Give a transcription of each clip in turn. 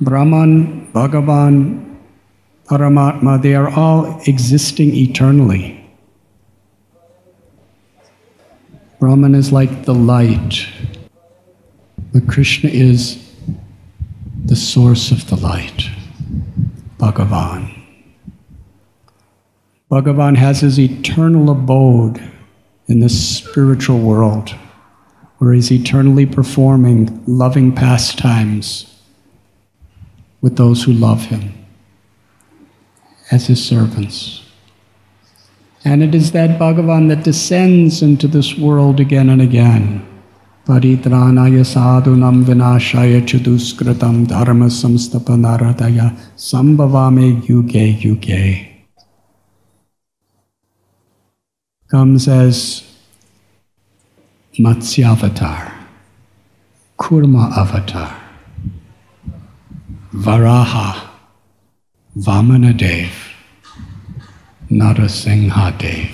Brahman, Bhagavan, Paramatma, they are all existing eternally. Brahman is like the light, but Krishna is the source of the light, Bhagavan. Bhagavan has his eternal abode in the spiritual world, where he's eternally performing loving pastimes with those who love him as his servants. And it is that Bhagavan that descends into this world again and again. Paritranaya sadhunam vinashaya chuduskritam dharma samsthapanarthaya sambhavame yuge yuge. Comes as Matsya avatar, Kurma avatar, Varaha, Vamanadev, Narasimhadev,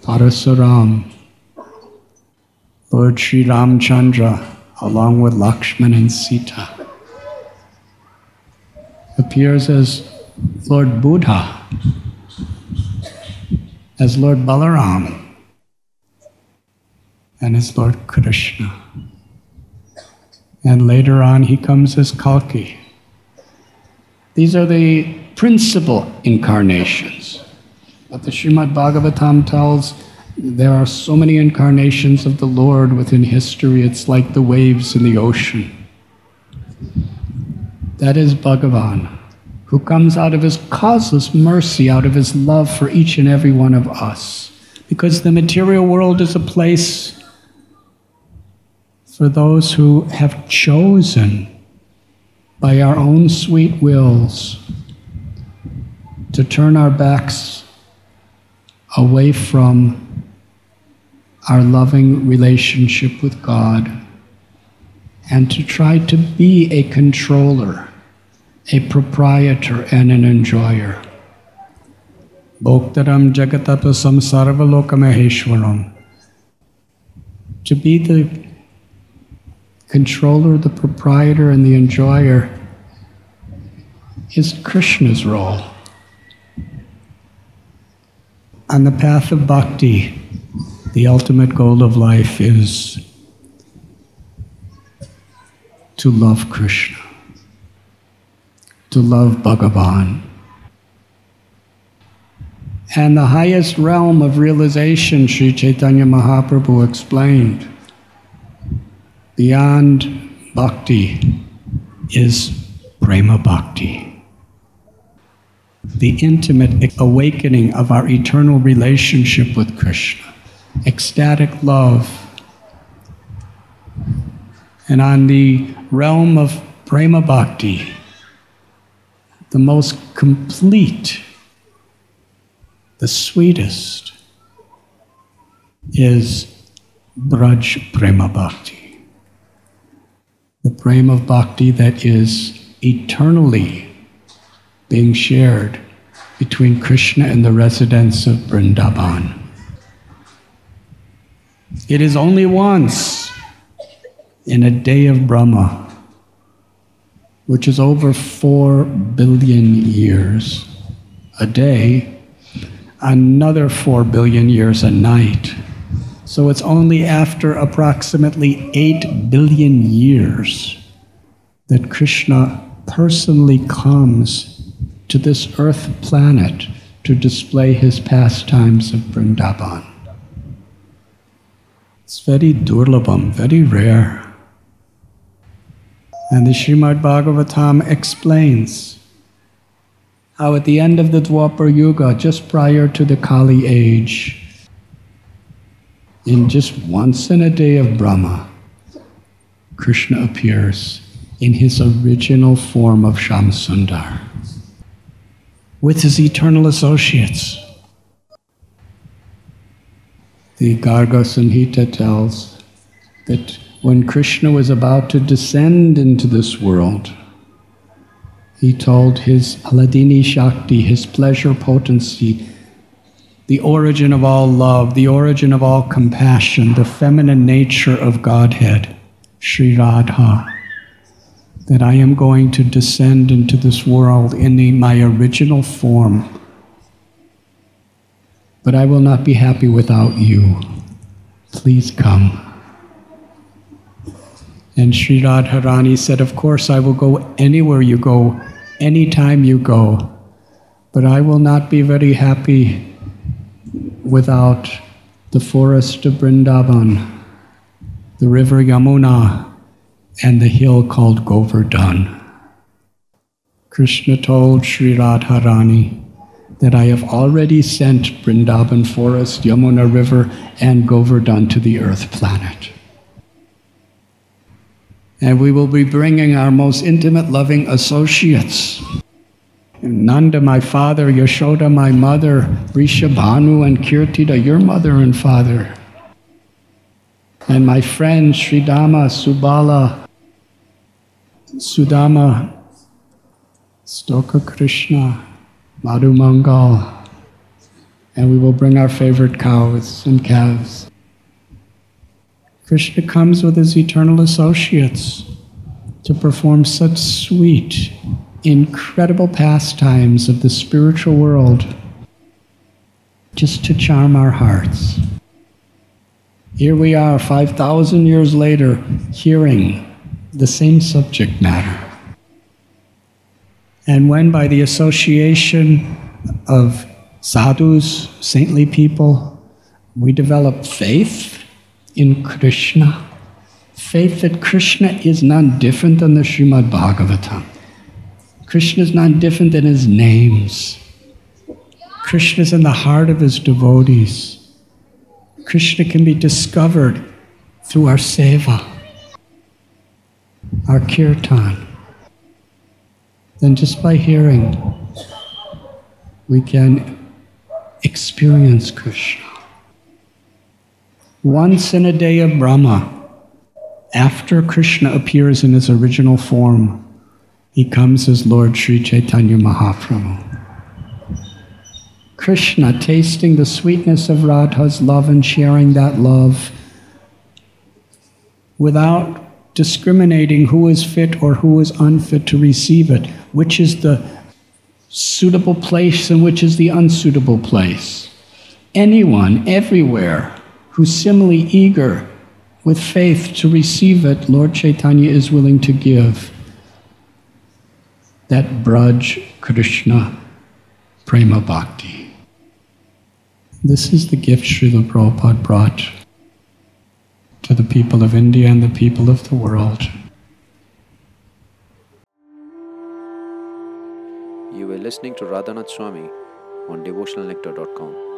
Parasuram, Lord Sri Ramchandra, along with Lakshman and Sita, appears as Lord Buddha, as Lord Balaram, and as Lord Krishna. And later on, he comes as Kalki. These are the principal incarnations. But the Srimad Bhagavatam tells there are so many incarnations of the Lord within history, it's like the waves in the ocean. That is Bhagavan, who comes out of his causeless mercy, out of his love for each and every one of us. Because the material world is a place for those who have chosen by our own sweet wills to turn our backs away from our loving relationship with God and to try to be a controller, a proprietor, and an enjoyer. Bhoktaram Jagatapasam Sarvalokamaheshwaram. To be the controller, the proprietor, and the enjoyer is Krishna's role. On the path of bhakti, the ultimate goal of life is to love Krishna, to love Bhagavan. And the highest realm of realization, Sri Chaitanya Mahaprabhu explained, beyond bhakti is prema bhakti the intimate awakening of our eternal relationship with Krishna, ecstatic love. And on the realm of prema bhakti, the most complete, the sweetest, is Braj Prema Bhakti. The prema of bhakti that is eternally being shared between Krishna and the residents of Vrindavan. It is only once in a day of Brahma, which is over four billion years a day, another four billion years a night. So it's only after approximately eight billion years that Krishna personally comes to this earth planet to display his pastimes of Vrindavan. It's very durlabam, very rare. And the Srimad Bhagavatam explains how at the end of the Dwapar Yuga, just prior to the Kali age, in just once in a day of Brahma, Krishna appears in his original form of Shyamsundar with his eternal associates. The Garga Samhita tells that when Krishna was about to descend into this world, he told his Hladini Shakti, his pleasure potency, the origin of all love, the origin of all compassion, the feminine nature of Godhead, Sri Radha, that I am going to descend into this world in the, my original form. But I will not be happy without you. Please come. And Sri Radharani said, Of course, I will go anywhere you go, anytime you go. But I will not be very happy without the forest of Vrindavan, the river Yamuna, and the hill called Govardhan. Krishna told Sri Radharani that I have already sent Vrindavan forest, Yamuna river, and Govardhan to the earth planet. And we will be bringing our most intimate, loving associates. Nanda, my father, Yashoda, my mother, Rishabhanu and Kirtida, your mother and father. And my friends, Sridama, Subala, Sudama, Stoka Krishna, Madhu Mangal, and we will bring our favorite cows and calves. Krishna comes with his eternal associates to perform such sweet, incredible pastimes of the spiritual world just to charm our hearts. Here we are, 5,000 years later, hearing the same subject matter. And when, by the association of sadhus, saintly people, we develop faith in Krishna, faith that Krishna is none different than the Srimad Bhagavatam. Krishna is not different than his names. Krishna is in the heart of his devotees. Krishna can be discovered through our seva, our kirtan. Then, just by hearing, we can experience Krishna. Once in a day of Brahma, after Krishna appears in his original form, he comes as Lord Sri Chaitanya Mahaprabhu. Krishna tasting the sweetness of Radha's love and sharing that love without discriminating who is fit or who is unfit to receive it, which is the suitable place and which is the unsuitable place. Anyone, everywhere, who's similarly eager with faith to receive it, Lord Chaitanya is willing to give that Braj Krishna Prema Bhakti. This is the gift Srila Prabhupada brought to the people of India and the people of the world. You were listening to Radhanath Swami on devotionalnectar.com.